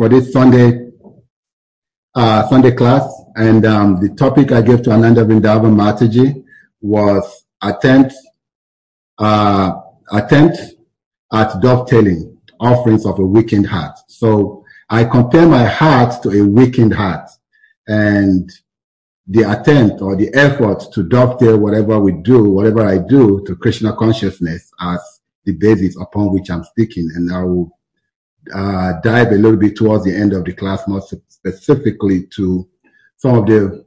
for this Sunday uh, Sunday class, and um, the topic I gave to Ananda Vrindavan Mataji was attempt uh, attempt at dovetailing offerings of a weakened heart. So I compare my heart to a weakened heart, and the attempt or the effort to dovetail whatever we do, whatever I do to Krishna consciousness as the basis upon which I'm speaking. And I will uh, dive a little bit towards the end of the class, more specifically to some of the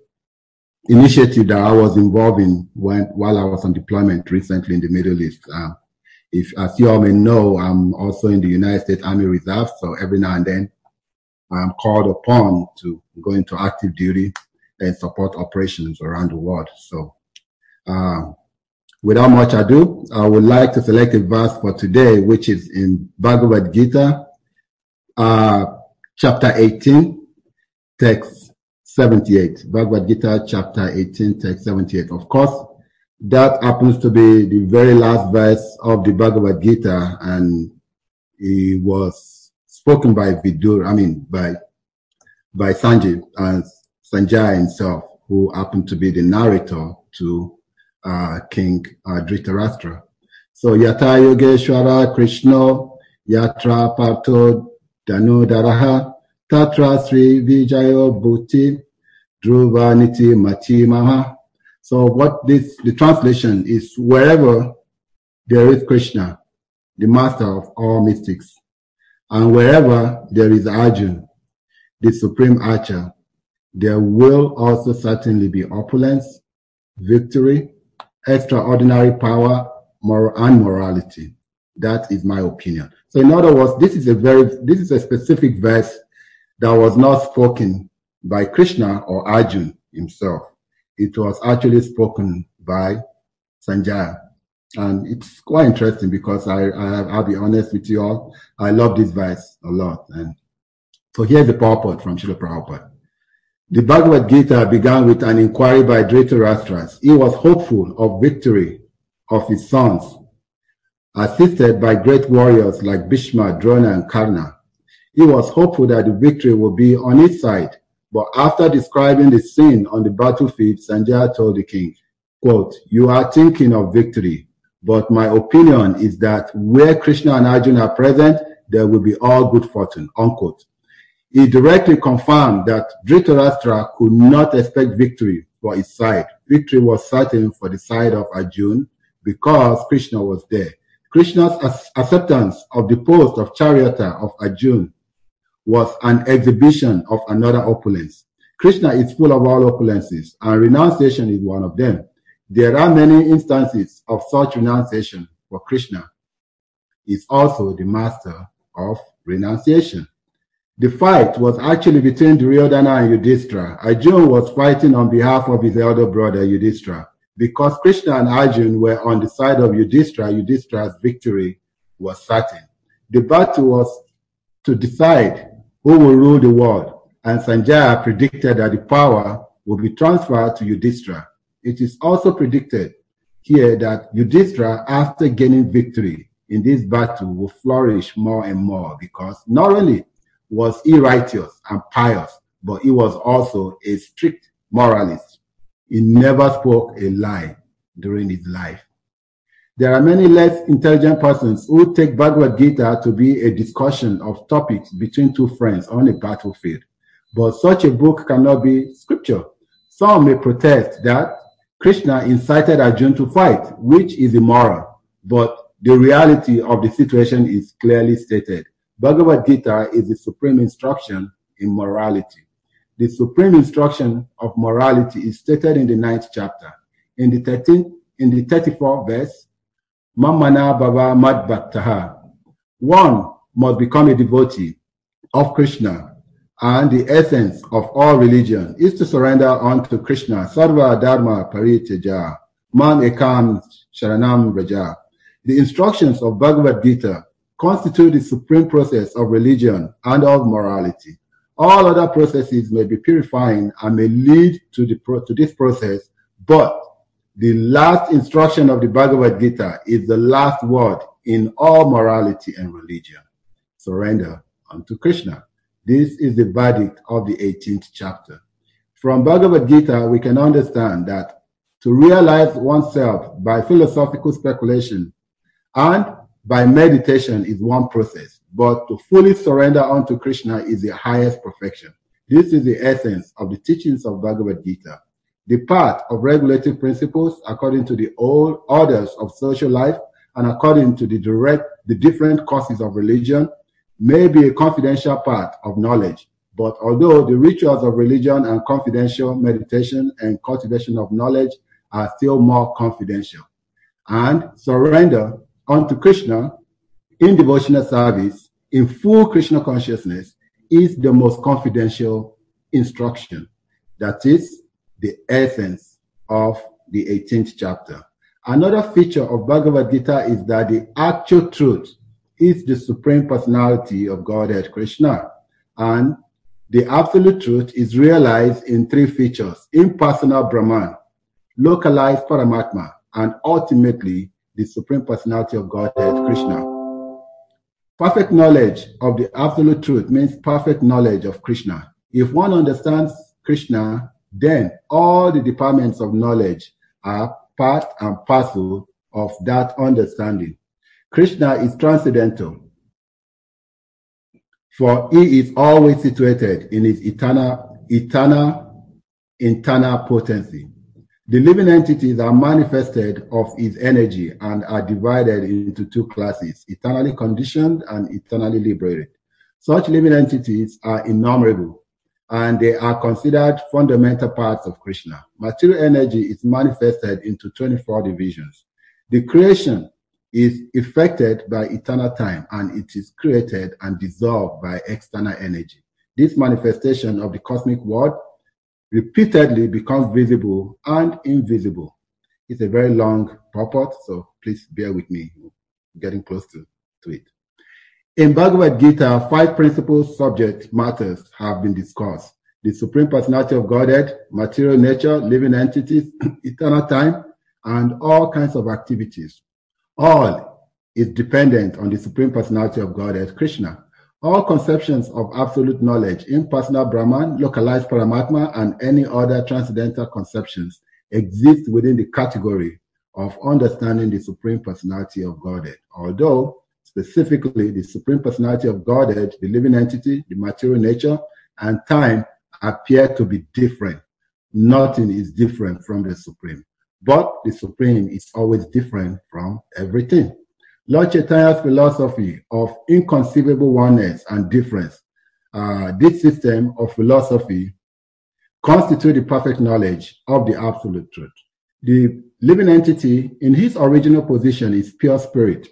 initiative that I was involved in when, while I was on deployment recently in the Middle East. Uh, if, as you all may know, I'm also in the United States Army Reserve, so every now and then I'm called upon to go into active duty and support operations around the world. So, uh, without much ado, I would like to select a verse for today, which is in Bhagavad Gita, uh, chapter 18, text 78. Bhagavad Gita, chapter 18, text 78. Of course, that happens to be the very last verse of the Bhagavad Gita, and it was spoken by Vidur, I mean, by, by Sanjay, and Sanjay himself, who happened to be the narrator to uh, King uh, Dhritarashtra. So, Yata Yogeshwara Krishna Yatra Parto Danodaraha Tatra Sri Vijayo Bhuti Dhruvaniti Matimaha. So what this, the translation is wherever there is Krishna, the master of all mystics, and wherever there is Arjun, the supreme archer, there will also certainly be opulence, victory, extraordinary power, and morality. That is my opinion. So in other words, this is a very, this is a specific verse that was not spoken by Krishna or Arjun himself. It was actually spoken by Sanjaya. And it's quite interesting because I, I, will be honest with you all. I love this verse a lot. And so here's the purport from Srila Prabhupada. The Bhagavad Gita began with an inquiry by Dhritarashtra. He was hopeful of victory of his sons assisted by great warriors like Bhishma, Drona, and Karna. He was hopeful that the victory would be on his side, but after describing the scene on the battlefield, Sanjaya told the king, quote, you are thinking of victory, but my opinion is that where Krishna and Arjuna are present, there will be all good fortune, unquote. He directly confirmed that Dhritarashtra could not expect victory for his side. Victory was certain for the side of Arjuna because Krishna was there. Krishna's acceptance of the post of charioteer of Arjun was an exhibition of another opulence. Krishna is full of all opulences, and renunciation is one of them. There are many instances of such renunciation, for Krishna is also the master of renunciation. The fight was actually between Duryodhana and Yudhishthira. Arjun was fighting on behalf of his elder brother Yudhishthira. Because Krishna and Arjun were on the side of Yudhishthira, Yudhishthira's victory was certain. The battle was to decide who will rule the world, and Sanjaya predicted that the power will be transferred to Yudhishthira. It is also predicted here that Yudhishthira, after gaining victory in this battle, will flourish more and more because not only was he righteous and pious, but he was also a strict moralist. He never spoke a lie during his life. There are many less intelligent persons who take Bhagavad Gita to be a discussion of topics between two friends on a battlefield. But such a book cannot be scripture. Some may protest that Krishna incited Arjuna to fight, which is immoral. But the reality of the situation is clearly stated. Bhagavad Gita is the supreme instruction in morality. The supreme instruction of morality is stated in the ninth chapter. In the 13th, in the 34th verse, Mamana Baba Mad One must become a devotee of Krishna and the essence of all religion is to surrender unto Krishna. Sarva Dharma Pariteja. Man Ekam Sharanam Raja. The instructions of Bhagavad Gita constitute the supreme process of religion and of morality. All other processes may be purifying and may lead to, the, to this process, but the last instruction of the Bhagavad Gita is the last word in all morality and religion. Surrender unto Krishna. This is the verdict of the 18th chapter. From Bhagavad Gita, we can understand that to realize oneself by philosophical speculation and by meditation is one process, but to fully surrender unto Krishna is the highest perfection. This is the essence of the teachings of Bhagavad Gita. The part of regulative principles according to the old orders of social life and according to the direct, the different causes of religion may be a confidential part of knowledge. But although the rituals of religion and confidential meditation and cultivation of knowledge are still more confidential. And surrender unto Krishna in devotional service in full Krishna consciousness is the most confidential instruction. That is the essence of the 18th chapter. Another feature of Bhagavad Gita is that the actual truth is the supreme personality of Godhead Krishna. And the absolute truth is realized in three features impersonal Brahman, localized Paramatma, and ultimately the supreme personality of Godhead Krishna. Perfect knowledge of the absolute truth means perfect knowledge of Krishna. If one understands Krishna, then all the departments of knowledge are part and parcel of that understanding. Krishna is transcendental, for he is always situated in his eternal, eternal, internal potency. The living entities are manifested of his energy and are divided into two classes, eternally conditioned and eternally liberated. Such living entities are innumerable and they are considered fundamental parts of Krishna. Material energy is manifested into 24 divisions. The creation is affected by eternal time and it is created and dissolved by external energy. This manifestation of the cosmic world repeatedly becomes visible and invisible. It's a very long purport, so please bear with me getting close to, to it. In Bhagavad Gita, five principal subject matters have been discussed. The Supreme Personality of Godhead, material nature, living entities, eternal time, and all kinds of activities. All is dependent on the Supreme Personality of Godhead, Krishna. All conceptions of absolute knowledge, impersonal Brahman, localized Paramatma, and any other transcendental conceptions exist within the category of understanding the Supreme Personality of Godhead. Although, specifically, the Supreme Personality of Godhead, the living entity, the material nature, and time appear to be different. Nothing is different from the Supreme. But the Supreme is always different from everything. Lord Chaitanya's philosophy of inconceivable oneness and difference, uh, this system of philosophy constitutes the perfect knowledge of the absolute truth. The living entity in his original position is pure spirit.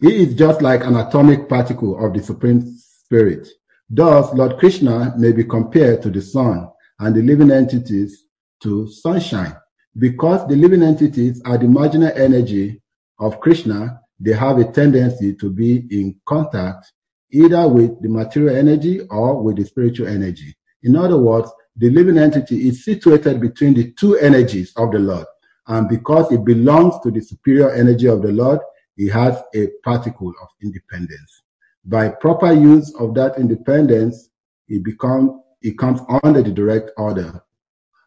He is just like an atomic particle of the Supreme Spirit. Thus, Lord Krishna may be compared to the sun and the living entities to sunshine. Because the living entities are the marginal energy of Krishna, they have a tendency to be in contact either with the material energy or with the spiritual energy. In other words, the living entity is situated between the two energies of the Lord. And because it belongs to the superior energy of the Lord, it has a particle of independence. By proper use of that independence, it becomes it comes under the direct order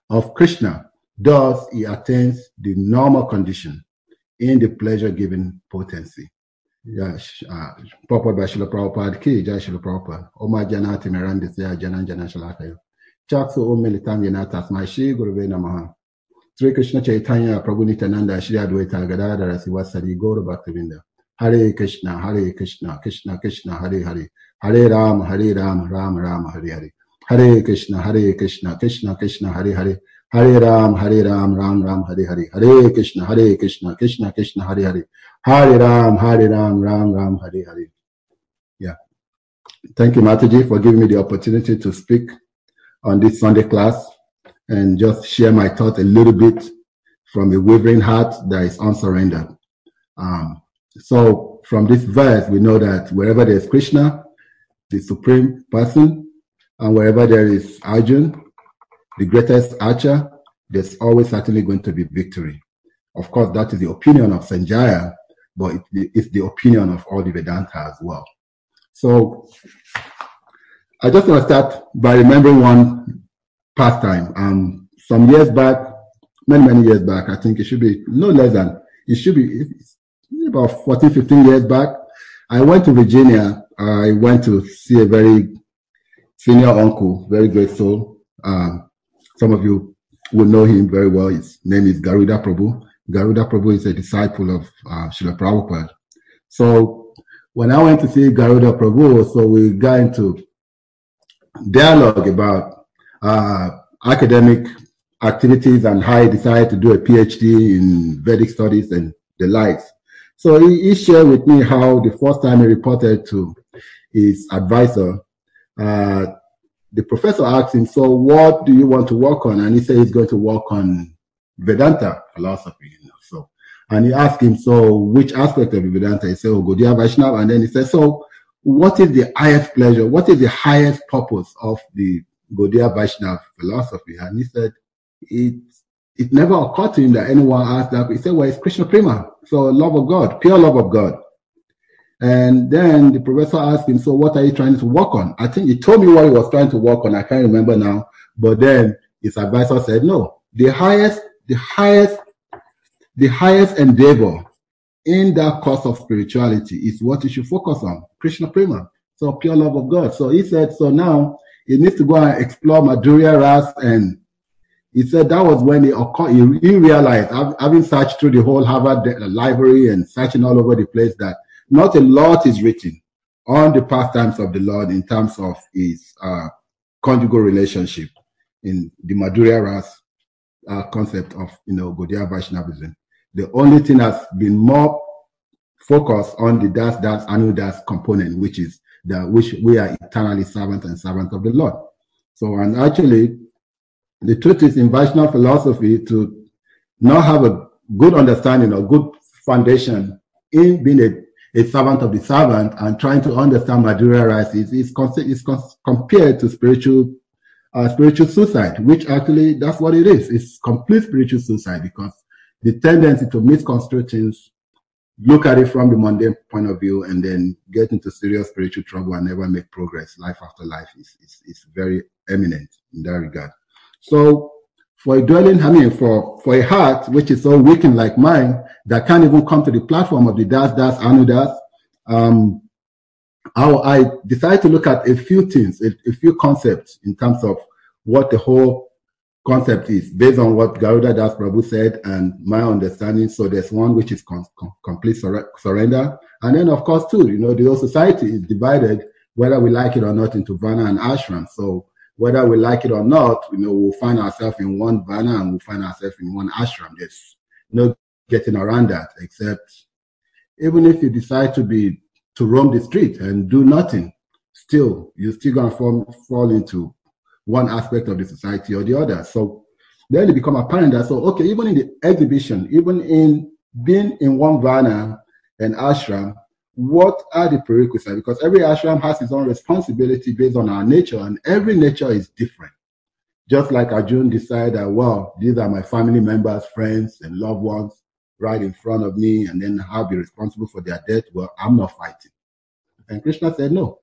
of Krishna, Thus, he attains the normal condition in the pleasure-giving potency. Uh, purport by Srila Prabhupada ki, Jai Srila Prabhupada. Oma janati mirandi siya janan janan shalakayo. Chaksu om militam yanata smashi guruve namaha. Sri Krishna Chaitanya Prabhu Nityananda Shri Advaita Gadadhara Sivasari Gaura Bhaktivinda. Hare Krishna, Hare Krishna, Krishna Krishna, Hare Hare. Hare Ram, Hare Ram, Ram Ram, Hare Hare. Hare Krishna, Hare Krishna, Krishna Krishna, Hare Hare. Hare Ram, Hare Ram, Ram Ram, Hare Hare. Hare Krishna, Hare Krishna, Krishna Krishna, Hare Hare. Hare Ram, Hare Ram, Ram Ram, Hare Hare. Yeah. thank you, Mataji, for giving me the opportunity to speak on this Sunday class and just share my thoughts a little bit from a wavering heart that is unsurrendered. Um, so from this verse, we know that wherever there is Krishna, the supreme person, and wherever there is Arjun, the greatest archer, there's always certainly going to be victory. Of course, that is the opinion of Sanjaya, but it's the opinion of all the Vedanta as well. So I just want to start by remembering one pastime. Um, some years back, many, many years back, I think it should be no less than, it should be about 14, 15 years back. I went to Virginia. I went to see a very senior uncle, very great soul. Um, some of you will know him very well. His name is Garuda Prabhu. Garuda Prabhu is a disciple of uh, Srila Prabhupada. So when I went to see Garuda Prabhu, so we got into dialogue about uh, academic activities and how he decided to do a PhD in Vedic studies and the likes. So he, he shared with me how the first time he reported to his advisor, uh, the professor asked him, so what do you want to work on? And he said he's going to work on Vedanta philosophy. You know, so, and he asked him, so which aspect of Vedanta? He said, oh, Gaudiya Vaishnava. And then he said, so what is the highest pleasure? What is the highest purpose of the Gaudiya Vaishnava philosophy? And he said, it, it never occurred to him that anyone asked that. He said, well, it's Krishna Prema. So love of God, pure love of God. And then the professor asked him, so what are you trying to work on? I think he told me what he was trying to work on. I can't remember now. But then his advisor said, no, the highest, the highest, the highest endeavor in that course of spirituality is what you should focus on. Krishna Prema. So pure love of God. So he said, so now he needs to go and explore Madhurya Ras and he said that was when he, he realized, having searched through the whole Harvard library and searching all over the place, that not a lot is written on the pastimes of the Lord in terms of his uh, conjugal relationship in the Madhurya Ras uh, concept of you know Gaudiya Vaishnavism. The only thing that's been more focused on the Das Das Anu Das component, which is the which we are eternally servant and servant of the Lord. So and actually the truth is in Vaishnava philosophy to not have a good understanding or good foundation in being a a servant of the servant and trying to understand Madhurya Ras is, is, is compared to spiritual uh, spiritual suicide, which actually that's what it is. It's complete spiritual suicide because the tendency to misconstrue things, look at it from the mundane point of view, and then get into serious spiritual trouble and never make progress. Life after life is, is, is very eminent in that regard. So for a dwelling, I mean, for, for a heart which is so weakened like mine that can't even come to the platform of the Das Das Anudas, um, I, I decided to look at a few things, a, a, few concepts in terms of what the whole concept is based on what Garuda Das Prabhu said and my understanding. So there's one which is com com complete sur surrender. And then of course too, you know, the whole society is divided, whether we like it or not, into Varna and Ashram. So whether we like it or not, you know, we'll find ourselves in one Varna and we'll find ourselves in one ashram. There's no getting around that, except even if you decide to be to roam the street and do nothing, still you're still gonna fall fall into one aspect of the society or the other. So then it become apparent that so okay, even in the exhibition, even in being in one Varna and ashram, what are the prerequisites? Because every ashram has its own responsibility based on our nature, and every nature is different. Just like Arjun decided that, well, these are my family members, friends, and loved ones right in front of me, and then I'll be responsible for their death. Well, I'm not fighting. And Krishna said, no.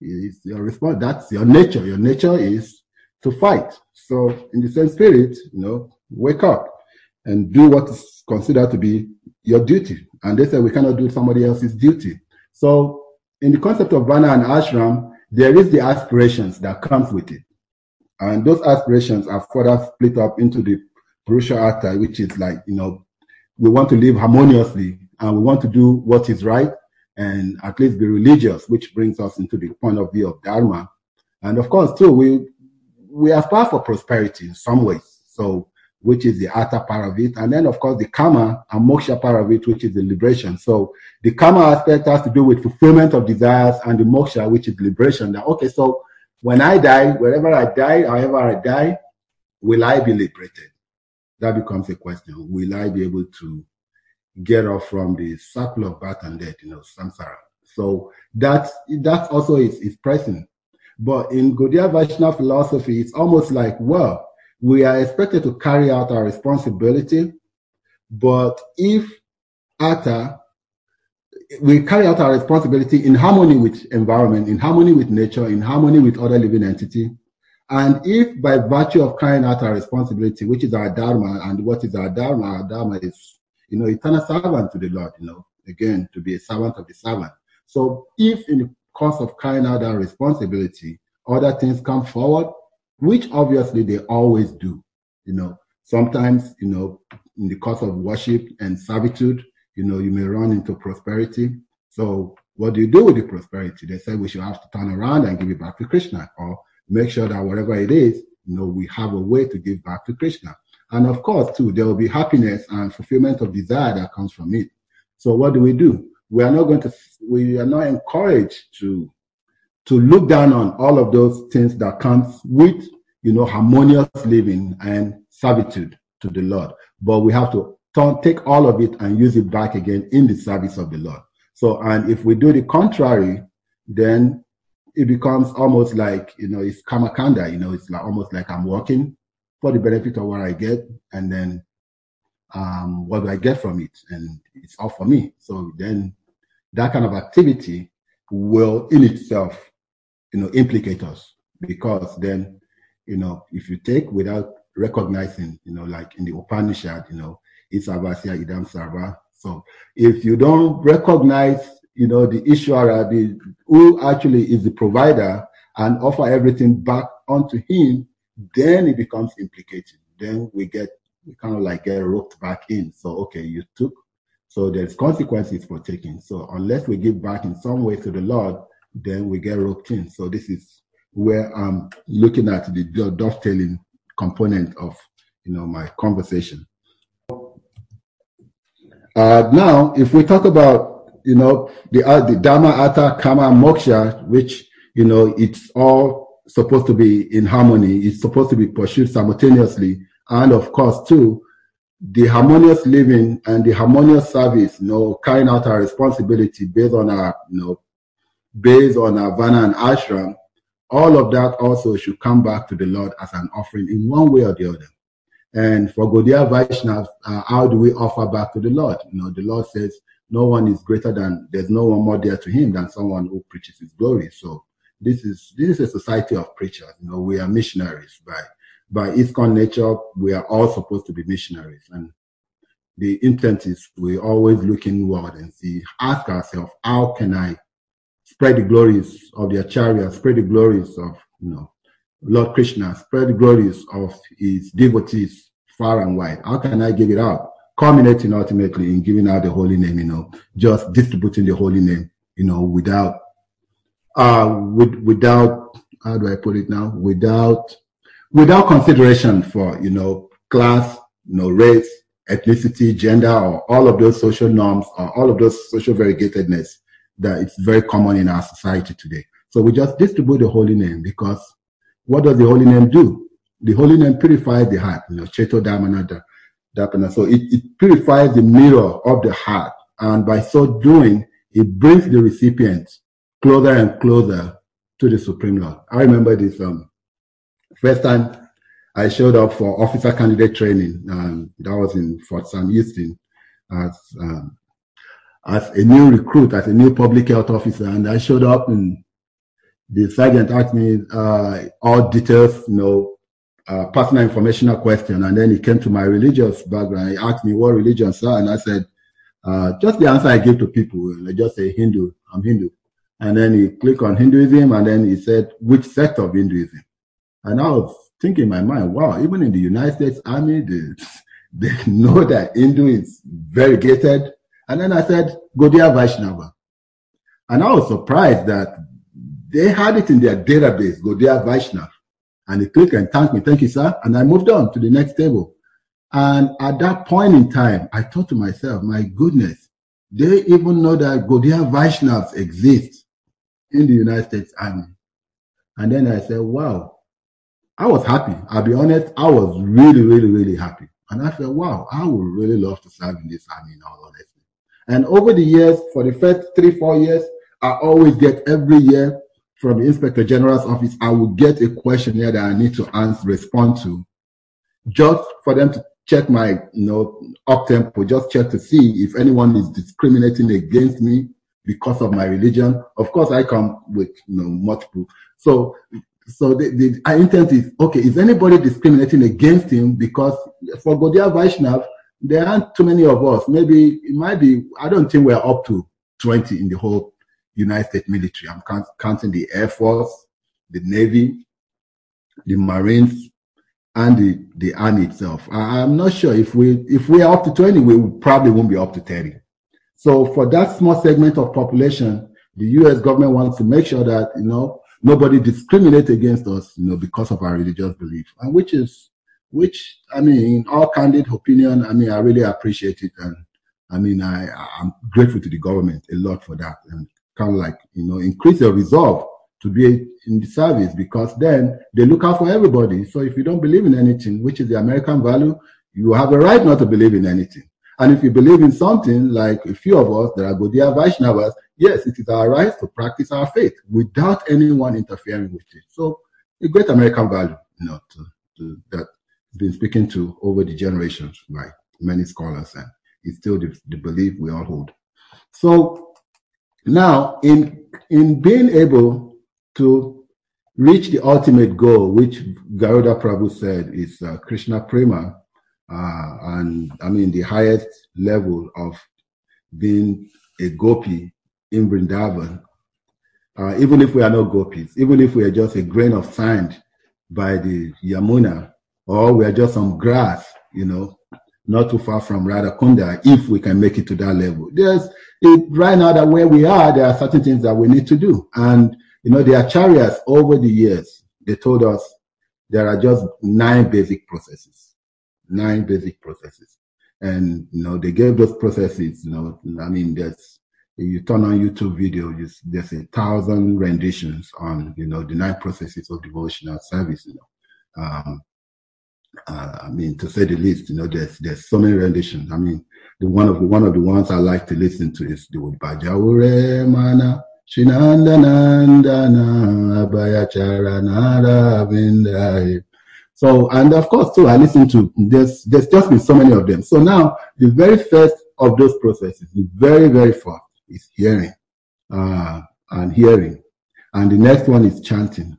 It's your response. That's your nature. Your nature is to fight. So, in the same spirit, you know, wake up and do what is considered to be your duty. And they said we cannot do somebody else's duty. So in the concept of Varna and Ashram, there is the aspirations that comes with it. And those aspirations are further split up into the Purusha Artha, which is like, you know, we want to live harmoniously and we want to do what is right and at least be religious, which brings us into the point of view of Dharma. And of course, too, we we aspire for prosperity in some ways. So which is the Artha part of it. And then, of course, the Kama and Moksha part of it, which is the liberation. So the Kama aspect has to do with fulfillment of desires and the Moksha, which is liberation. Now, okay, so when I die, wherever I die, however I die, will I be liberated? That becomes a question. Will I be able to get off from the circle of birth and death, you know, samsara? So that that also is, is present. But in Gaudiya Vaishnava philosophy, it's almost like, well, we are expected to carry out our responsibility. But if Artha, we carry out our responsibility in harmony with environment, in harmony with nature, in harmony with other living entity. And if by virtue of carrying out our responsibility, which is our dharma, and what is our dharma? Our dharma is, you know, eternal servant to the Lord, you know, again, to be a servant of the servant. So if in the course of carrying out our responsibility, other things come forward, which obviously they always do. You know, sometimes, you know, in the course of worship and servitude, you know, you may run into prosperity. So what do you do with the prosperity? They say we should have to turn around and give it back to Krishna or make sure that whatever it is, you know, we have a way to give back to Krishna. And of course, too, there will be happiness and fulfillment of desire that comes from it. So what do we do? We are not going to, we are not encouraged to to look down on all of those things that comes with, you know, harmonious living and servitude to the Lord. But we have to turn, take all of it and use it back again in the service of the Lord. So, and if we do the contrary, then it becomes almost like, you know, it's karmakanda, you know, it's like almost like I'm working for the benefit of what I get and then um, what do I get from it? And it's all for me. So then that kind of activity will in itself you know, implicate us because then, you know, if you take without recognizing, you know, like in the Upanishad, you know, it's avasya idam sarva. So if you don't recognize, you know, the Ishwara, the who actually is the provider and offer everything back onto him, then it becomes implicated. Then we get we kind of like get roped back in. So okay, you took so there's consequences for taking. So unless we give back in some way to the Lord, then we get roped in. So this is where I'm looking at the dovetailing component of you know my conversation. Uh, now, if we talk about you know the uh, the Dharma, Artha, Kama, Moksha, which you know it's all supposed to be in harmony. It's supposed to be pursued simultaneously, and of course, too, the harmonious living and the harmonious service. You know, carrying out our responsibility based on our you know based on Varna and Ashram, all of that also should come back to the Lord as an offering in one way or the other. And for Gaudiya Vaishnavas, uh, how do we offer back to the Lord? You know, the Lord says, no one is greater than, there's no one more dear to him than someone who preaches his glory. So this is, this is a society of preachers. You know, we are missionaries by, by ISKCON nature. We are all supposed to be missionaries. And the intent is we always look inward and see, ask ourselves, how can I spread the glories of the Acharya, spread the glories of, you know, Lord Krishna, spread the glories of his devotees far and wide. How can I give it out? Culminating ultimately in giving out the holy name, you know, just distributing the holy name, you know, without, uh, with, without, how do I put it now? Without, without consideration for, you know, class, you know, race, ethnicity, gender, or all of those social norms, or all of those social variegatedness that it's very common in our society today. So we just distribute the holy name because what does the holy name do? The holy name purifies the heart, you know, Cheto Dharmanada. Dharmana. So it, it purifies the mirror of the heart. And by so doing, it brings the recipient closer and closer to the Supreme Lord. I remember this um, first time I showed up for officer candidate training. Um, that was in Fort Sam Houston as um, as a new recruit, as a new public health officer, and I showed up and the sergeant asked me uh, all details, you know, uh, personal informational question, and then he came to my religious background. He asked me what religion, are, and I said, uh, just the answer I give to people. I just say Hindu, I'm Hindu. And then he clicked on Hinduism, and then he said, which sect of Hinduism? And I was thinking in my mind, wow, even in the United States Army, they, they know that Hindu is variegated and then I said, Gaudiya Vaishnava. And I was surprised that they had it in their database, Gaudiya Vaishnava. And he clicked and thanked me, thank you, sir. And I moved on to the next table. And at that point in time, I thought to myself, my goodness, they even know that Gaudiya Vaishnavas exist in the United States Army. And then I said, wow, I was happy. I'll be honest, I was really, really, really happy. And I said, wow, I would really love to serve in this army in all honesty. And over the years, for the first three, four years, I always get every year from the Inspector General's office, I will get a questionnaire that I need to answer, respond to, just for them to check my, you know, up tempo, just check to see if anyone is discriminating against me because of my religion. Of course, I come with, you know, multiple. So so the, the intent is okay, is anybody discriminating against him? Because for Gaudiya Vaishnav, there aren't too many of us. Maybe it might be, I don't think we're up to 20 in the whole United States military. I'm count, counting the Air Force, the Navy, the Marines, and the, the Army itself. I, I'm not sure if we if we are up to 20, we probably won't be up to 30. So for that small segment of population, the US government wants to make sure that, you know, nobody discriminates against us, you know, because of our religious belief, and which is, which I mean, in all candid opinion, I mean, I really appreciate it, and I mean, I I'm grateful to the government a lot for that, and kind of like you know, increase your resolve to be in the service because then they look out for everybody. So if you don't believe in anything, which is the American value, you have a right not to believe in anything. And if you believe in something like a few of us that are Gaudiya Vaishnavas, yes, it is our right to practice our faith without anyone interfering with it. So a great American value, you know, to, to, that been speaking to over the generations by many scholars, and it's still the, the belief we all hold. So now, in in being able to reach the ultimate goal, which Garuda Prabhu said is uh, Krishna Prema, uh, and I mean the highest level of being a gopi in Vrindavan, uh, even if we are not gopis, even if we are just a grain of sand by the Yamuna, or we are just some grass, you know, not too far from Radhakunda, if we can make it to that level. There's it, right now that where we are, there are certain things that we need to do. And, you know, the acharyas over the years, they told us there are just nine basic processes, nine basic processes. And, you know, they gave those processes, you know, I mean, there's you turn on YouTube video, you, there's a thousand renditions on, you know, the nine processes of devotional service, you know. Um, uh, I mean, to say the least, you know, there's there's so many renditions. I mean, the one of the one of the ones I like to listen to is the Bajawure Mana Abhayacharanara Vindai. So, and of course, too, I listen to there's there's just been so many of them. So now, the very first of those processes, the very very first, is hearing uh, and hearing. And the next one is chanting.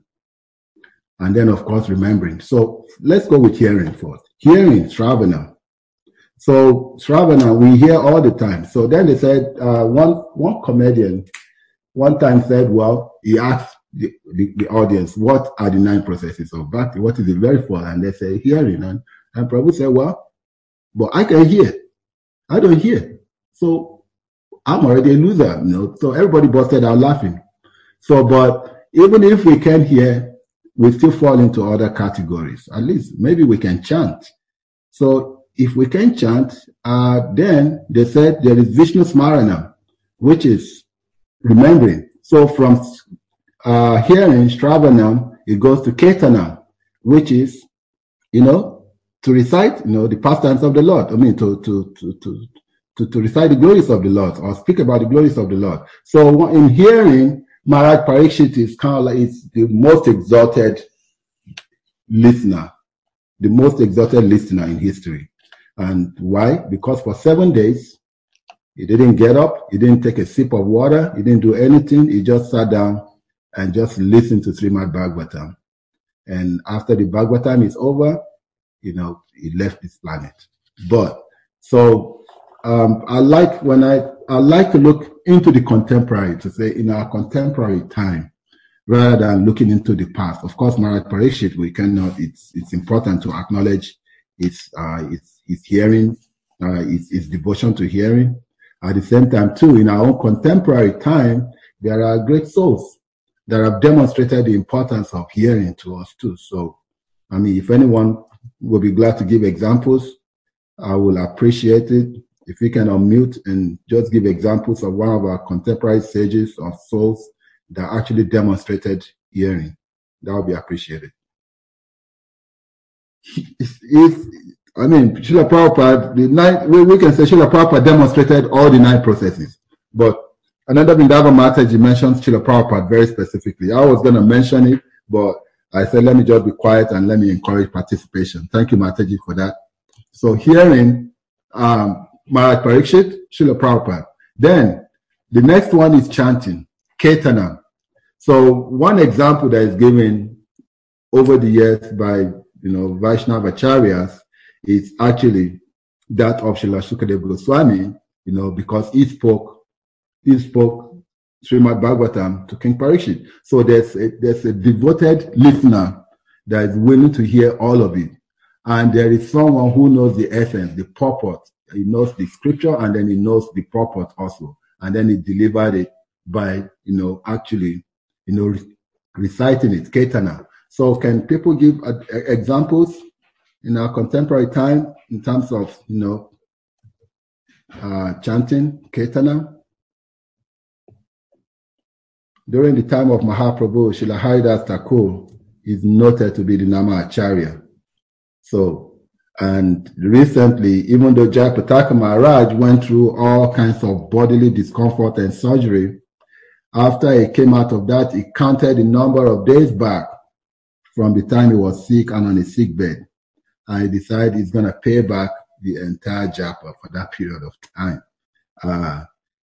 And then, of course, remembering. So let's go with hearing first. Hearing, Shravana. So Shravana, we hear all the time. So then they said, uh, one, one comedian one time said, well, he asked the, the, the, audience, what are the nine processes of bhakti? What is the very first? And they say, hearing. And, and Prabhu said, well, but I can hear. I don't hear. So I'm already a loser, you know. So everybody busted out laughing. So, but even if we can't hear, we still fall into other categories. At least maybe we can chant. So if we can chant, uh, then they said there is Vishnu Smarana, which is remembering. So from uh, hearing Shravanam, it goes to Kirtanam, which is, you know, to recite, you know, the pastimes of the Lord. I mean, to to to to to, to recite the glories of the Lord or speak about the glories of the Lord. So in hearing, Maharaj Parikshit is kind of like it's the most exalted listener, the most exalted listener in history. And why? Because for seven days, he didn't get up, he didn't take a sip of water, he didn't do anything, he just sat down and just listened to Srimad Bhagavatam. And after the Bhagavatam is over, you know, he left this planet. But so um, I like when I I like to look into the contemporary to say in our contemporary time rather than looking into the past. Of course, Maharaj Parikshit, we cannot. It's it's important to acknowledge its uh, its its hearing, uh, its devotion to hearing. At the same time, too, in our own contemporary time, there are great souls that have demonstrated the importance of hearing to us too. So, I mean, if anyone will be glad to give examples, I will appreciate it if we can unmute and just give examples of one of our contemporary sages or souls that actually demonstrated hearing. That would be appreciated. I mean, Srila Prabhupada, the nine, we, we can say Srila Prabhupada demonstrated all the nine processes. But another Vrindavan Mataji mentions Srila Prabhupada very specifically. I was going to mention it, but I said, let me just be quiet and let me encourage participation. Thank you, Mataji, for that. So hearing um, Maharaj Parikshit, Srila Prabhupada. Then the next one is chanting, Kirtana. So one example that is given over the years by you know Vaishnava Acharyas is actually that of Srila Sukadev Goswami, you know, because he spoke, he spoke Srimad Bhagavatam to King Parikshit. So there's a, there's a devoted listener that is willing to hear all of it. And there is someone who knows the essence, the purport. He knows the scripture and then he knows the purpose also. And then he delivered it by, you know, actually, you know, reciting it, Kirtana. So can people give examples in our contemporary time in terms of, you know, uh, chanting, Kirtana? During the time of Mahaprabhu, Srila Haridas Thakur is noted to be the Nama Acharya. So, and recently, even though Jayapataka Maharaj went through all kinds of bodily discomfort and surgery, after he came out of that, he counted the number of days back from the time he was sick and on his sick bed. And he decided he's going to pay back the entire japa for that period of time. Uh,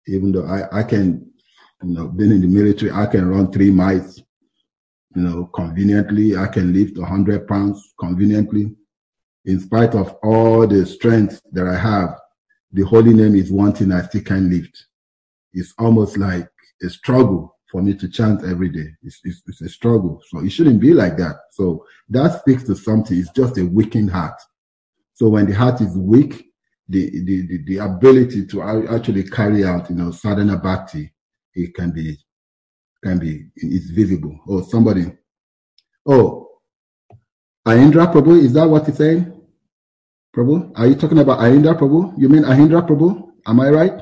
even though I, I can you know, being in the military, I can run three miles, you know, conveniently. I can lift 100 pounds conveniently. In spite of all the strength that I have, the holy name is one thing I still can't lift. It's almost like a struggle for me to chant every day. It's, it's, it's, a struggle. So it shouldn't be like that. So that speaks to something. It's just a weakened heart. So when the heart is weak, the, the, the, the ability to actually carry out, you know, sadhana bhakti it can be can be it's visible. Oh, somebody. Oh, Aindra Prabhu, is that what he's saying? Prabhu? Are you talking about Aindra Prabhu? You mean Aindra Prabhu? Am I right?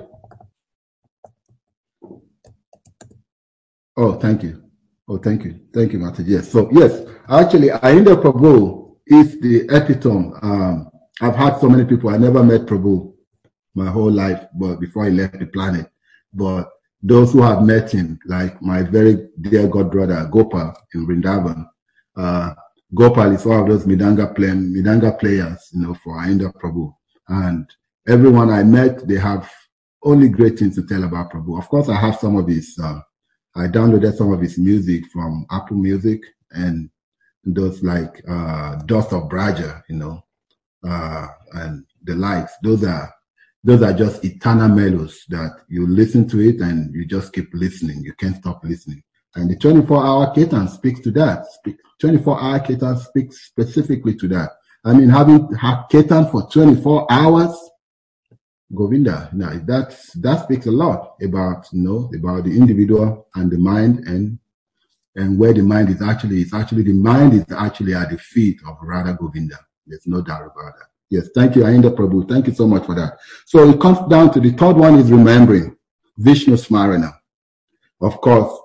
Oh, thank you. Oh, thank you. Thank you, Martin. Yes. So, yes, actually, Aindra Prabhu is the epitome. Um, I've had so many people. I never met Prabhu my whole life, but before he left the planet. But those who have met him, like my very dear god brother Gopal in Vrindavan. Uh, Gopal is one of those Mridanga, play, Mridanga players, you know, for Aindra Prabhu. And everyone I met, they have only great things to tell about Prabhu. Of course, I have some of his, uh, I downloaded some of his music from Apple Music and those like uh, Dust of Braja, you know, uh, and the likes. Those are those are just eternal melodies that you listen to it and you just keep listening. You can't stop listening. And the 24 hour Kirtan speaks to that. 24 hour Kirtan speaks specifically to that. I mean, having Kirtan for 24 hours, Govinda, now that, that speaks a lot about, you know, about the individual and the mind and, and where the mind is actually, it's actually, the mind is actually at the feet of Radha Govinda. There's no doubt about that. Yes, thank you, Ainda Prabhu. Thank you so much for that. So it comes down to the third one is remembering Vishnu Smarana. Of course,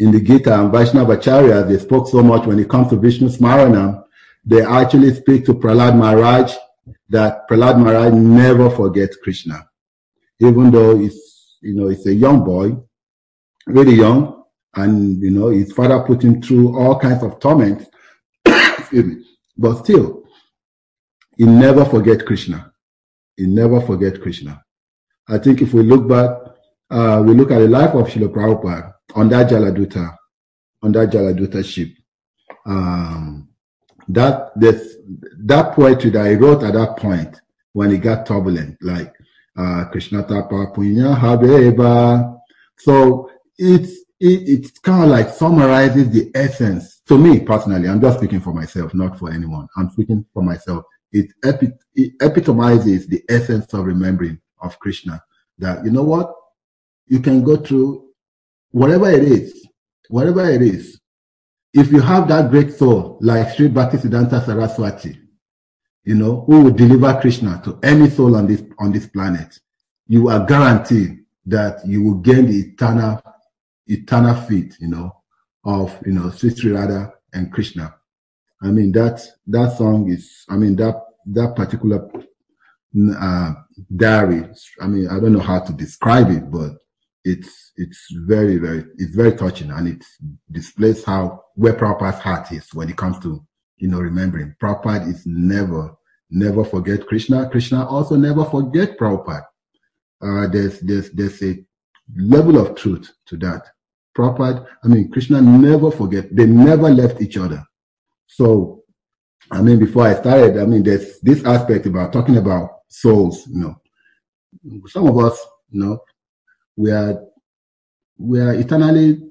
in the Gita and Vaishnava Acharya, they spoke so much when it comes to Vishnu Smarana, they actually speak to Prahlad Maharaj that Prahlad Maharaj never forgets Krishna. Even though he's, you know, he's a young boy, really young, and, you know, his father put him through all kinds of torment. Excuse me. But still, he never forget Krishna. He never forget Krishna. I think if we look back, uh, we look at the life of Srila Prabhupada that Jaladuta, that Jaladuta ship. Um, that this, that poetry that he wrote at that point when it got turbulent, like uh, Krishna Tapa Punya Habeba. So it's it, it's kind of like summarizes the essence. To me personally, I'm just speaking for myself, not for anyone. I'm speaking for myself it, epi- it epitomizes the essence of remembering of Krishna. That you know what, you can go through whatever it is, whatever it is. If you have that great soul like Sri Bhaktisiddhanta Saraswati, you know, who will deliver Krishna to any soul on this on this planet, you are guaranteed that you will gain the eternal eternal feet, you know, of you know Sri Radha and Krishna. I mean that that song is I mean that that particular uh, diary. I mean I don't know how to describe it, but it's it's very very it's very touching and it displays how where Prabhupada's heart is when it comes to you know remembering. Prabhupada is never never forget Krishna. Krishna also never forget Prabhupada. Uh, there's there's there's a level of truth to that. Prabhupada, I mean Krishna never forget. They never left each other. So I mean before I started, I mean there's this aspect about talking about souls. You know, some of us, you know, we are we are eternally,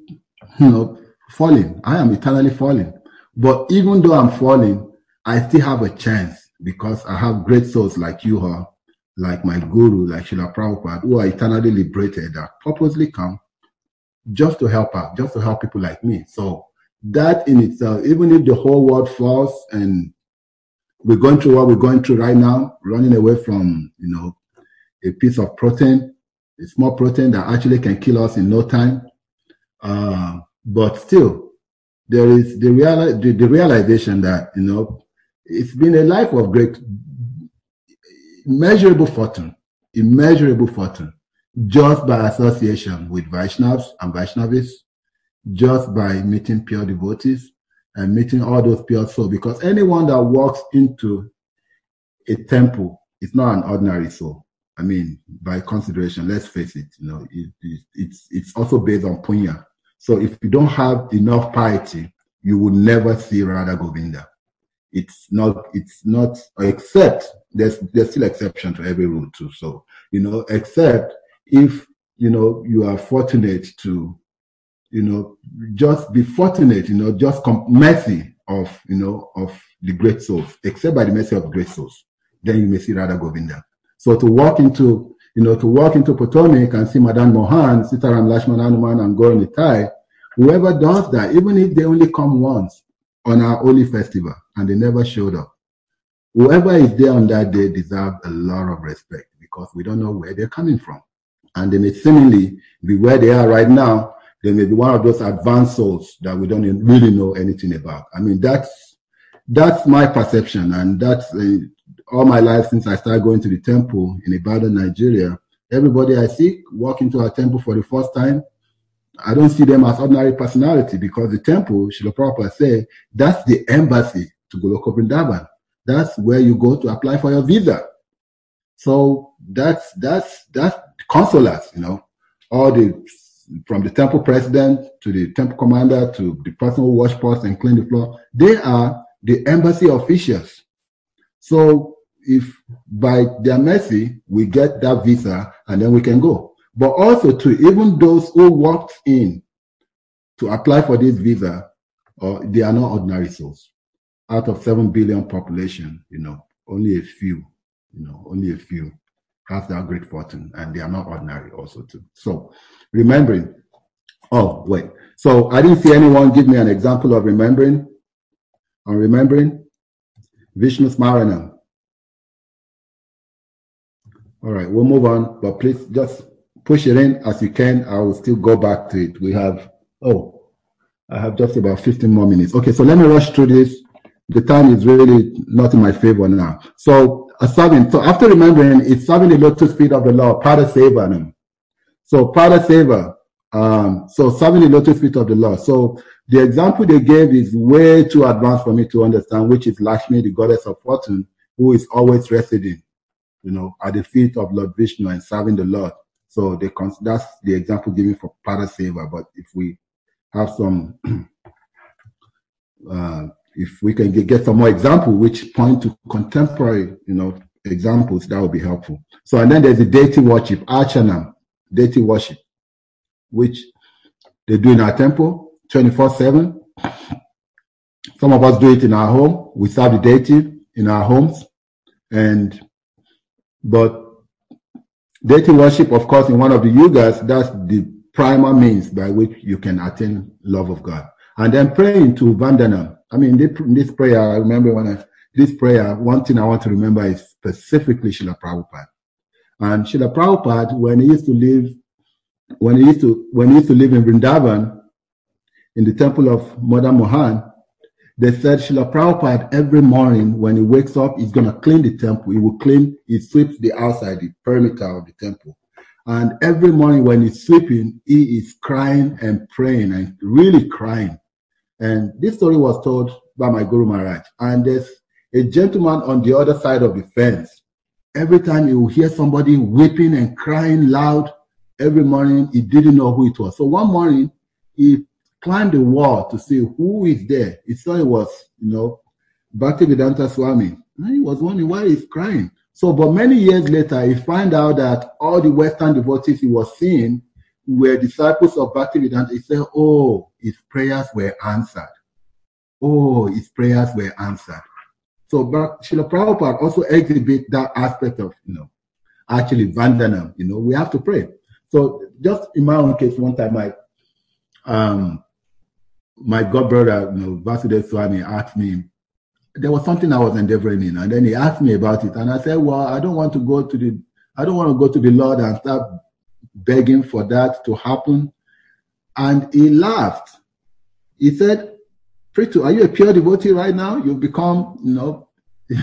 you know, falling. I am eternally falling. But even though I'm falling, I still have a chance because I have great souls like you are, like my guru, like Srila Prabhupada, who are eternally liberated that purposely come just to help out, just to help people like me. So that in itself, even if the whole world falls and we're going through what we're going through right now, running away from, you know, a piece of protein, small protein that actually can kill us in no time. Uh, but still, there is the, real, the, the realization that, you know, it's been a life of great, immeasurable fortune, immeasurable fortune, just by association with Vaishnavas and Vaishnavis, just by meeting pure devotees and meeting all those pure souls. Because anyone that walks into a temple is not an ordinary soul. I mean, by consideration, let's face it, you know, it, it, it's it's also based on punya. So if you don't have enough piety, you will never see Radha Govinda. It's not, it's not, except there's there's still exception to every rule too. So you know, except if you know you are fortunate to, you know, just be fortunate, you know, just come mercy of you know of the great souls, except by the mercy of great souls, then you may see Radha Govinda. So to walk into, you know, to walk into Potomac and see Madan Mohan, Sitaram Lakshman Hanuman and Gaura Nitai, whoever does that, even if they only come once on our holy festival and they never showed up, whoever is there on that day deserves a lot of respect because we don't know where they're coming from. And they may seemingly be where they are right now. They may be one of those advanced souls that we don't really know anything about. I mean, that's that's my perception, and that's uh, all my life since I started going to the temple in Ibadan, Nigeria, everybody I see walk into a temple for the first time, I don't see them as ordinary personality because the temple, Srila Prabhupada say, that's the embassy to Goloka Vrindavan. That's where you go to apply for your visa. So that's that's that's consulars, you know, all the from the temple president to the temple commander to the person who wash pots and clean the floor, they are the embassy officials. So if by their mercy we get that visa and then we can go. But also to even those who walked in to apply for this visa, uh, they are not ordinary souls. Out of seven billion population, you know, only a few, you know, only a few have that great fortune, and they are not ordinary also too. So remembering. Oh wait, so I didn't see anyone give me an example of remembering. On remembering, Vishnu Smaranam. All right, we'll move on, but please just push it in as you can. I will still go back to it. We have, oh, I have just about 15 more minutes. Okay, so let me rush through this. The time is really not in my favor now. So, a serving, so after remembering, it's serving the lotus feet of the Lord, Pada Seva. So, Pada Seva, um, so serving the lotus feet of the Lord. So, the example they gave is way too advanced for me to understand, which is Lakshmi, the goddess of fortune, who is always residing you know, at the feet of Lord Vishnu and serving the Lord. So they that's the example given for Seva. But if we have some, uh, if we can get some more example which point to contemporary, you know, examples, that would be helpful. So and then there's the deity worship, Archana, deity worship, which they do in our temple 24/7. Some of us do it in our home. We serve the deity in our homes, and but deity worship, of course, in one of the yugas, that's the primal means by which you can attain love of God. And then praying to Vandana. I mean, this prayer, I remember when I this prayer, one thing I want to remember is specifically Srila Prabhupada. And Srila Prabhupada, when he used to live, when he used to, when he used to live in Vrindavan, in the temple of Madan Mohan, they said Srila Prabhupada every morning when he wakes up, he's going to clean the temple. He will clean, he sweeps the outside, the perimeter of the temple. And every morning when he's sweeping, he is crying and praying and really crying. And this story was told by my Guru Maharaj. And there's a gentleman on the other side of the fence. Every time he will hear somebody weeping and crying loud, every morning he didn't know who it was. So one morning he climbed the wall to see who is there. He saw it was, you know, Bhaktivedanta Swami. And he was wondering why he's crying. So, but many years later, he found out that all the Western devotees he was seeing were disciples of Bhaktivedanta. He said, oh, his prayers were answered. Oh, his prayers were answered. So, Srila Prabhupada also exhibit that aspect of, you know, actually vandana, you know, we have to pray. So just in my own case, one time I, um, my god brother, you know, Vasudev Swami asked me, there was something I was endeavoring in, and then he asked me about it, and I said, well, I don't want to go to the, I don't want to go to the Lord and start begging for that to happen. And he laughed. He said, Preto, are you a pure devotee right now? You've become, you know.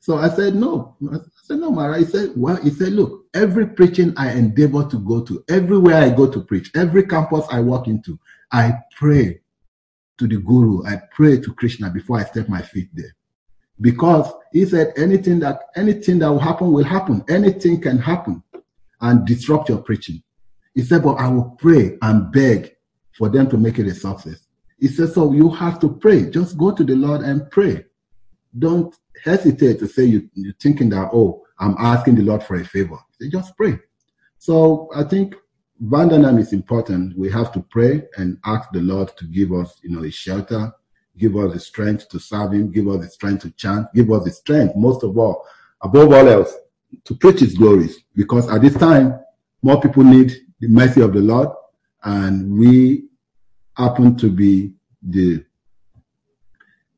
so I said, no. I said, no, Mara. He said, well, he said, look, every preaching I endeavor to go to, everywhere I go to preach, every campus I walk into, I pray to the guru. I pray to Krishna before I step my feet there. Because he said anything that anything that will happen will happen. Anything can happen and disrupt your preaching. He said, but I will pray and beg for them to make it a success. He said, so you have to pray. Just go to the Lord and pray. Don't hesitate to say you, you're thinking that, oh, I'm asking the Lord for a favor. Just pray. So I think Vandanam is important. We have to pray and ask the Lord to give us, you know, a shelter, give us the strength to serve Him, give us the strength to chant, give us the strength, most of all, above all else, to preach His glories. Because at this time, more people need the mercy of the Lord, and we happen to be the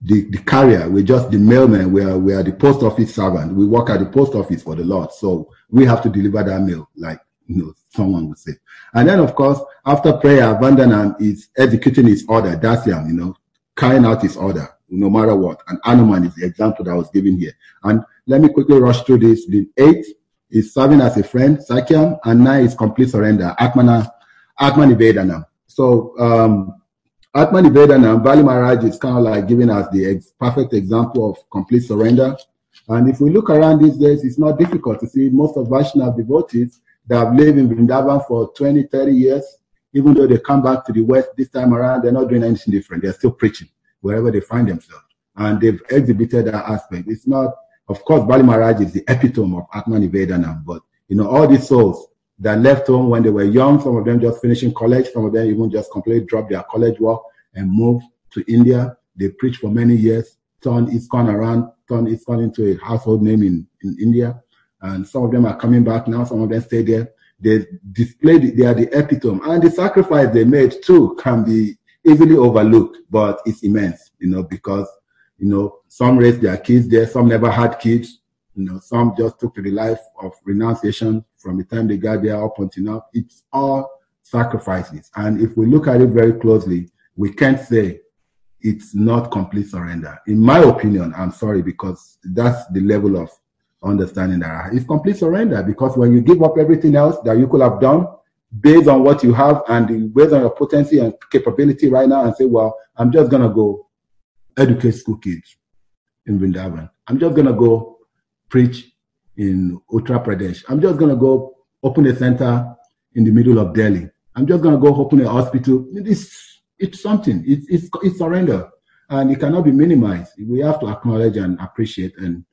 the, the carrier. We're just the mailman. We are we are the post office servant. We work at the post office for the Lord, so we have to deliver that mail, like you know, someone would say. And then, of course, after prayer, Vandanam is executing his order, Dasyam, you know, carrying out his order, no matter what. And Hanuman is the example that I was given here. And let me quickly rush through this. The eight is serving as a friend, Sakhyam, and nine is complete surrender, Atmana, Atma-nivedanam. So, um, Atma-nivedanam, Bali Maharaj is kind of like giving us the ex- perfect example of complete surrender. And if we look around these days, it's not difficult to see most of Vaishnav devotees that have lived in Vrindavan for 20, 30 years, even though they come back to the West this time around, they're not doing anything different. They're still preaching wherever they find themselves. And they've exhibited that aspect. It's not, of course, Bali Maharaj is the epitome of Atma-nivedanam, but you know, all these souls that left home when they were young, some of them just finishing college, some of them even just completely dropped their college work and moved to India. They preached for many years, turned ISKCON around, turned ISKCON into a household name in, in India and some of them are coming back now. Some of them stay there. They displayed, they are the epitome, and the sacrifice they made too can be easily overlooked, but it's immense, you know, because you know some raised their kids there, some never had kids, you know, some just took to the life of renunciation from the time they got there up until now. It's all sacrifices, and if we look at it very closely, we can't say it's not complete surrender. In my opinion, I'm sorry because that's the level of understanding that it's complete surrender because when you give up everything else that you could have done based on what you have and based on your potency and capability right now and say, well, I'm just going to go educate school kids in Vrindavan. I'm just going to go preach in Uttar Pradesh. I'm just going to go open a center in the middle of Delhi. I'm just going to go open a hospital. It's, it's something. It's, it's, it's surrender and it cannot be minimized. We have to acknowledge and appreciate and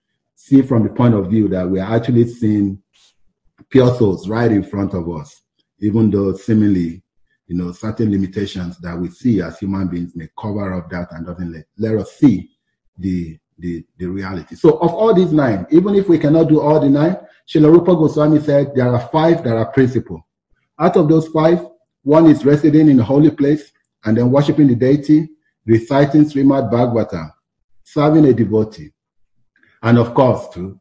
see from the point of view that we are actually seeing pure souls right in front of us, even though seemingly, you know, certain limitations that we see as human beings may cover up that and doesn't let, let us see the, the, the reality. So of all these nine, even if we cannot do all the nine, Srila Rupa Goswami said there are five that are principal. Out of those five, one is residing in a holy place and then worshiping the deity, reciting Srimad Bhagavatam, serving a devotee, And of course, to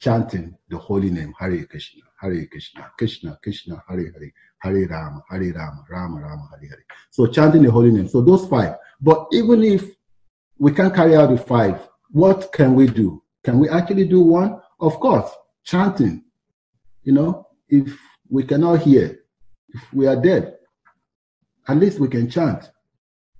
chanting the holy name, Hare Krishna, Hare Krishna, Krishna, Krishna, Hare Hare, Hare Rama, Hare Rama, Rama Rama, Hare Hare. So chanting the holy name. So those five. But even if we can't carry out the five, what can we do? Can we actually do one? Of course, chanting. You know, if we cannot hear, if we are dead, at least we can chant.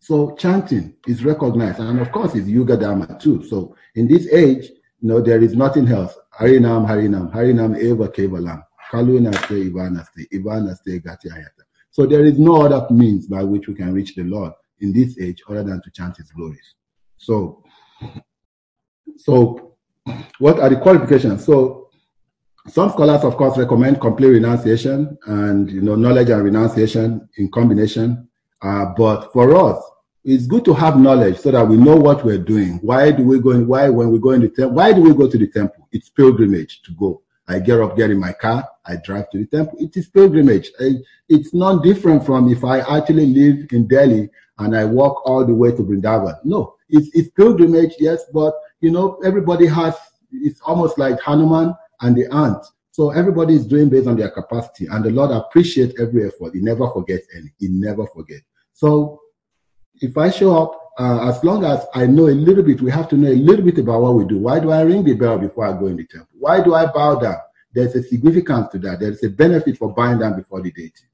So chanting is recognized, and of course, it's Yuga Dharma too. So in this age, know, there is nothing else. Harinam, Harinam, Harinam Eva Kevalam, Kaluna Ivana Ste, Ivana Ste Gatiayata. So there is no other means by which we can reach the Lord in this age other than to chant His glories. So, so what are the qualifications? So some scholars, of course, recommend complete renunciation and you know knowledge and renunciation in combination. Uh, but for us, it's good to have knowledge so that we know what we're doing. Why do we go in? Why when we go in the temple? Why do we go to the temple? It's pilgrimage to go. I get up, get in my car, I drive to the temple. It is pilgrimage. It's not different from if I actually live in Delhi and I walk all the way to Vrindavan. No, it's, it's pilgrimage, yes, but you know, everybody has, it's almost like Hanuman and the ant. So everybody is doing based on their capacity, and the Lord appreciates every effort. He never forgets any. He never forgets. So if I show up, uh, as long as I know a little bit, we have to know a little bit about what we do. Why do I ring the bell before I go in the temple? Why do I bow down? There's a significance to that. There's a benefit for bowing down before the deity.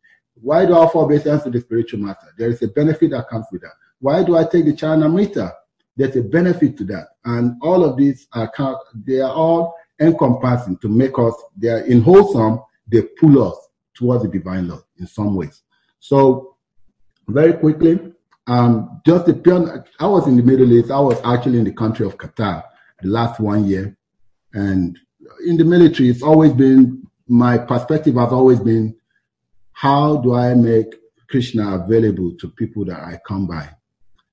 Why do I offer obeisance to the spiritual master? There is a benefit that comes with that. Why do I take the Charnamrita? There's a benefit to that. And all of these are, they are all encompassing to make us, they are in wholesome, they pull us towards the divine Lord in some ways. So, very quickly, um, just the pure, I was in the Middle East. I was actually in the country of Qatar the last one year. And in the military, it's always been, my perspective has always been, how do I make Krishna available to people that I come by?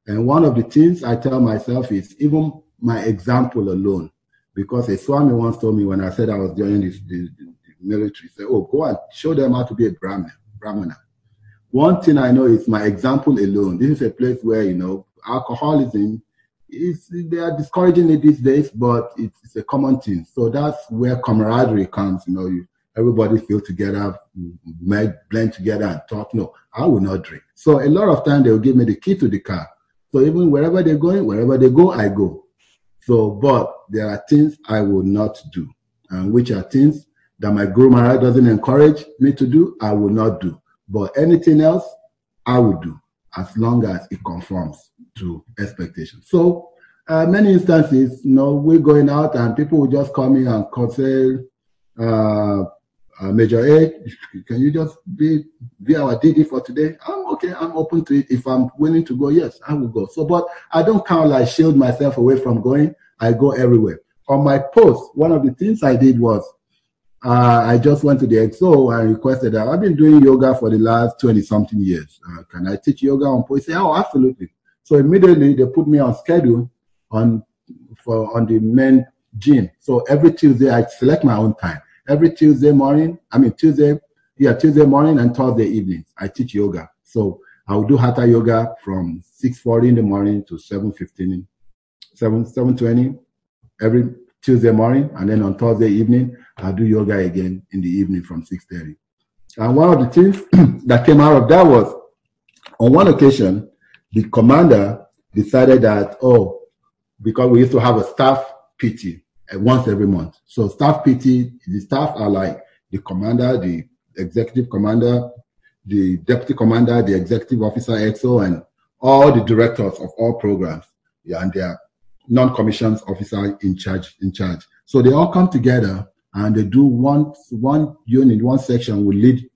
And one of the things I tell myself is even my example alone because a Swami once told me when I said I was joining this, the, the, military, said, "Oh, go and show them how to be a Brahmin, Brahmana." One thing I know is my example alone. This is a place where you know alcoholism is they are discouraging it these days, but it's, it's a common thing. So that's where camaraderie comes. You know, you, everybody feel together, blend together and talk. No, I will not drink. So a lot of time they will give me the key to the car. So even wherever they're going, wherever they go, I go. So, but there are things I will not do, and which are things that my Guru Maharaj doesn't encourage me to do, I will not do. But anything else, I will do as long as it conforms to expectations. So, uh, many instances, you know, we're going out and people will just come in and say, uh, uh, Major A, can you just be be our DD for today? I'm okay. I'm open to it. If I'm willing to go, yes, I will go. So, but I don't kind of like shield myself away from going. I go everywhere. On my post, one of the things I did was uh, I just went to the XO and requested that I've been doing yoga for the last 20 something years. Uh, can I teach yoga on? Say, oh, absolutely. So immediately they put me on schedule on for on the main gym. So every Tuesday I select my own time every Tuesday morning, I mean Tuesday, yeah, Tuesday morning and Thursday evenings, I teach yoga. So I will do hatha yoga from 6.40 in the morning to 7.15, 7, 7.20 every Tuesday morning. And then on Thursday evening, I'll do yoga again in the evening from 6.30. And one of the things that came out of that was, on one occasion, the commander decided that, oh, because we used to have a staff PT, uh, once every month. So staff PT, the staff are like the commander, the executive commander, the deputy commander, the executive officer, XO, and all the directors of all programs. Yeah, and they are non-commissioned officer in charge. In charge. So they all come together and they do one one unit, one section will lead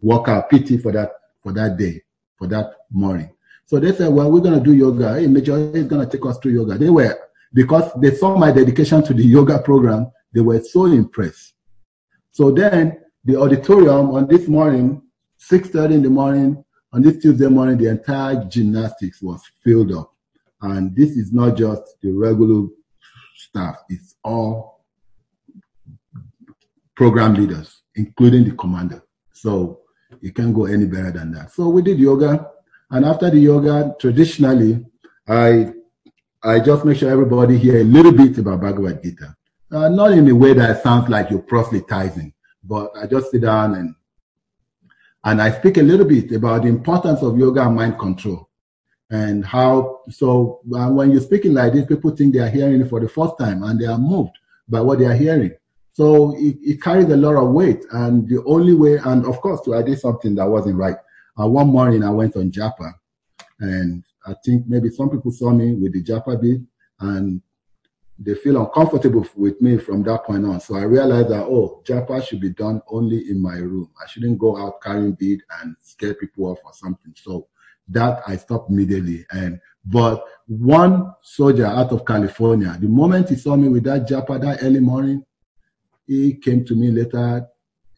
workout PT for that for that day, for that morning. So they said, well, we're gonna do yoga. Hey, Major is gonna take us through yoga. They were because they saw my dedication to the yoga program, they were so impressed. So then the auditorium on this morning, 6.30 in the morning, on this Tuesday morning, the entire gymnastics was filled up. And this is not just the regular staff, it's all program leaders, including the commander. So you can't go any better than that. So we did yoga. And after the yoga, traditionally, I I just make sure everybody hear a little bit about Bhagavad Gita. Uh, not in a way that sounds like you're proselytizing, but I just sit down and and I speak a little bit about the importance of yoga and mind control and how. So uh, when you're speaking like this, people think they are hearing it for the first time and they are moved by what they are hearing. So it, it carries a lot of weight. And the only way, and of course, I did something that wasn't right. Uh, one morning I went on Japa and I think maybe some people saw me with the Japa bead and they feel uncomfortable with me from that point on. So I realized that, oh, Japa should be done only in my room. I shouldn't go out carrying bead and scare people off or something. So that I stopped immediately. And but one soldier out of California, the moment he saw me with that Japa that early morning, he came to me later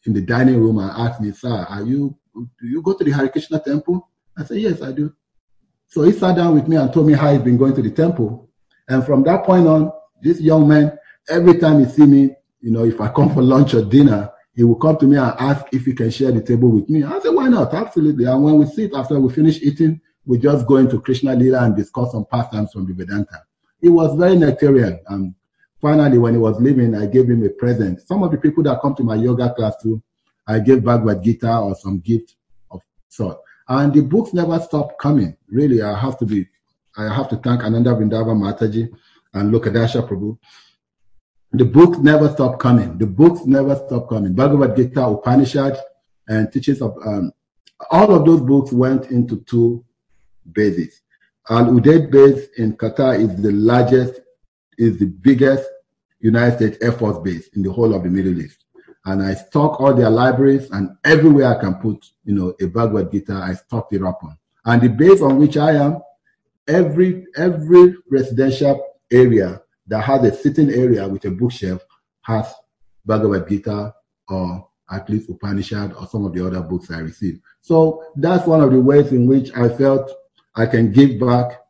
in the dining room and asked me, Sir, are you do you go to the Hare Krishna temple? I said, Yes, I do. So he sat down with me and told me how he's been going to the temple. And from that point on, this young man, every time he see me, you know, if I come for lunch or dinner, he will come to me and ask if he can share the table with me. I said, why not? Absolutely. And when we sit after we finish eating, we just go into Krishna Lila and discuss some pastimes from the Vedanta. He was very nectarian. And finally, when he was leaving, I gave him a present. Some of the people that come to my yoga class too, I gave Bhagavad Gita or some gift of sort. And the books never stopped coming. Really, I have to be, I have to thank Ananda Vrindava Mataji and Lokadasha Prabhu. The books never stop coming. The books never stop coming. Bhagavad Gita, Upanishad, and teachings of um, all of those books went into two bases. Al Udeid base in Qatar is the largest, is the biggest United States Air Force base in the whole of the Middle East. And I stock all their libraries and everywhere I can put, you know, a Bhagavad Gita, I stock it up on. And the base on which I am, every every residential area that has a sitting area with a bookshelf has Bhagavad Gita or at least Upanishad or some of the other books I received. So that's one of the ways in which I felt I can give back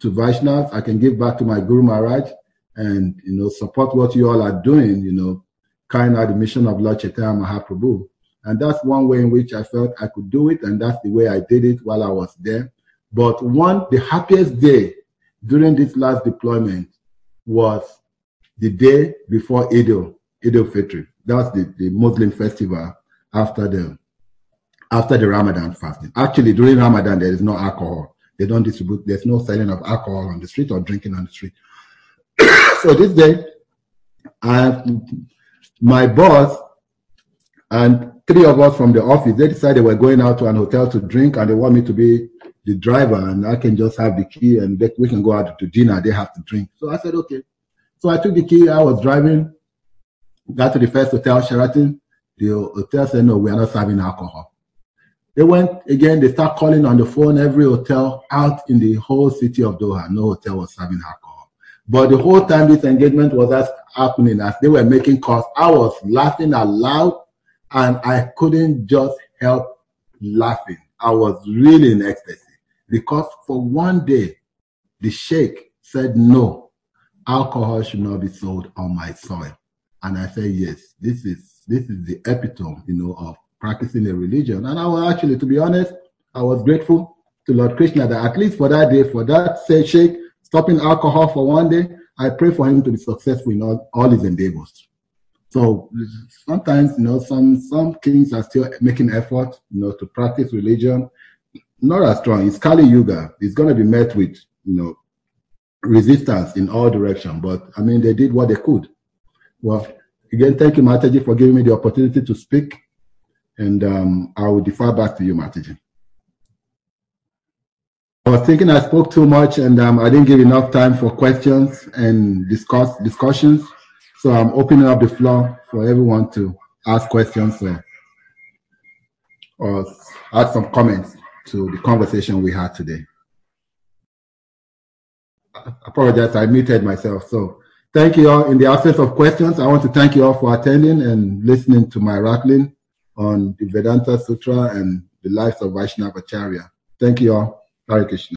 to Vaishnavas, I can give back to my Guru Maharaj and, you know, support what you all are doing, you know, carrying out the mission of Lord Chaitanya Mahaprabhu. And that's one way in which I felt I could do it. And that's the way I did it while I was there. But one, the happiest day during this last deployment was the day before Eid Eid al-Fitr. That's the, the Muslim festival after the after the Ramadan fasting. Actually, during Ramadan, there is no alcohol. They don't distribute, there's no selling of alcohol on the street or drinking on the street. so this day, I, my boss and three of us from the office, they decided we're going out to an hotel to drink and they want me to be the driver and I can just have the key and they, we can go out to dinner. They have to drink. So I said, okay. So I took the key. I was driving, got to the first hotel, Sheraton. The hotel said, no, we are not serving alcohol. They went again, they start calling on the phone every hotel out in the whole city of Doha. No hotel was serving alcohol. But the whole time this engagement was happening, as they were making calls, I was laughing aloud and I couldn't just help laughing. I was really in ecstasy because for one day, the sheikh said, no, alcohol should not be sold on my soil. And I said, yes, this is, this is the epitome, you know, of practicing a religion. And I was actually, to be honest, I was grateful to Lord Krishna that at least for that day, for that say sheikh, stopping alcohol for one day, I pray for him to be successful in all, all his endeavors. So sometimes, you know, some some kings are still making effort, you know, to practice religion not as strong. It's Kali Yuga. It's going to be met with, you know, resistance in all direction. But I mean, they did what they could. Well, again, thank you, Mataji, for giving me the opportunity to speak. And um, I will defer back to you, Mataji. I was thinking I spoke too much and um, I didn't give enough time for questions and discuss discussions. So I'm opening up the floor for everyone to ask questions or, or add some comments to the conversation we had today. I apologize, I muted myself. So thank you all. In the absence of questions, I want to thank you all for attending and listening to my rattling on the Vedanta Sutra and the lives of Vaishnava Acharya. Thank you all. Hare Krishna.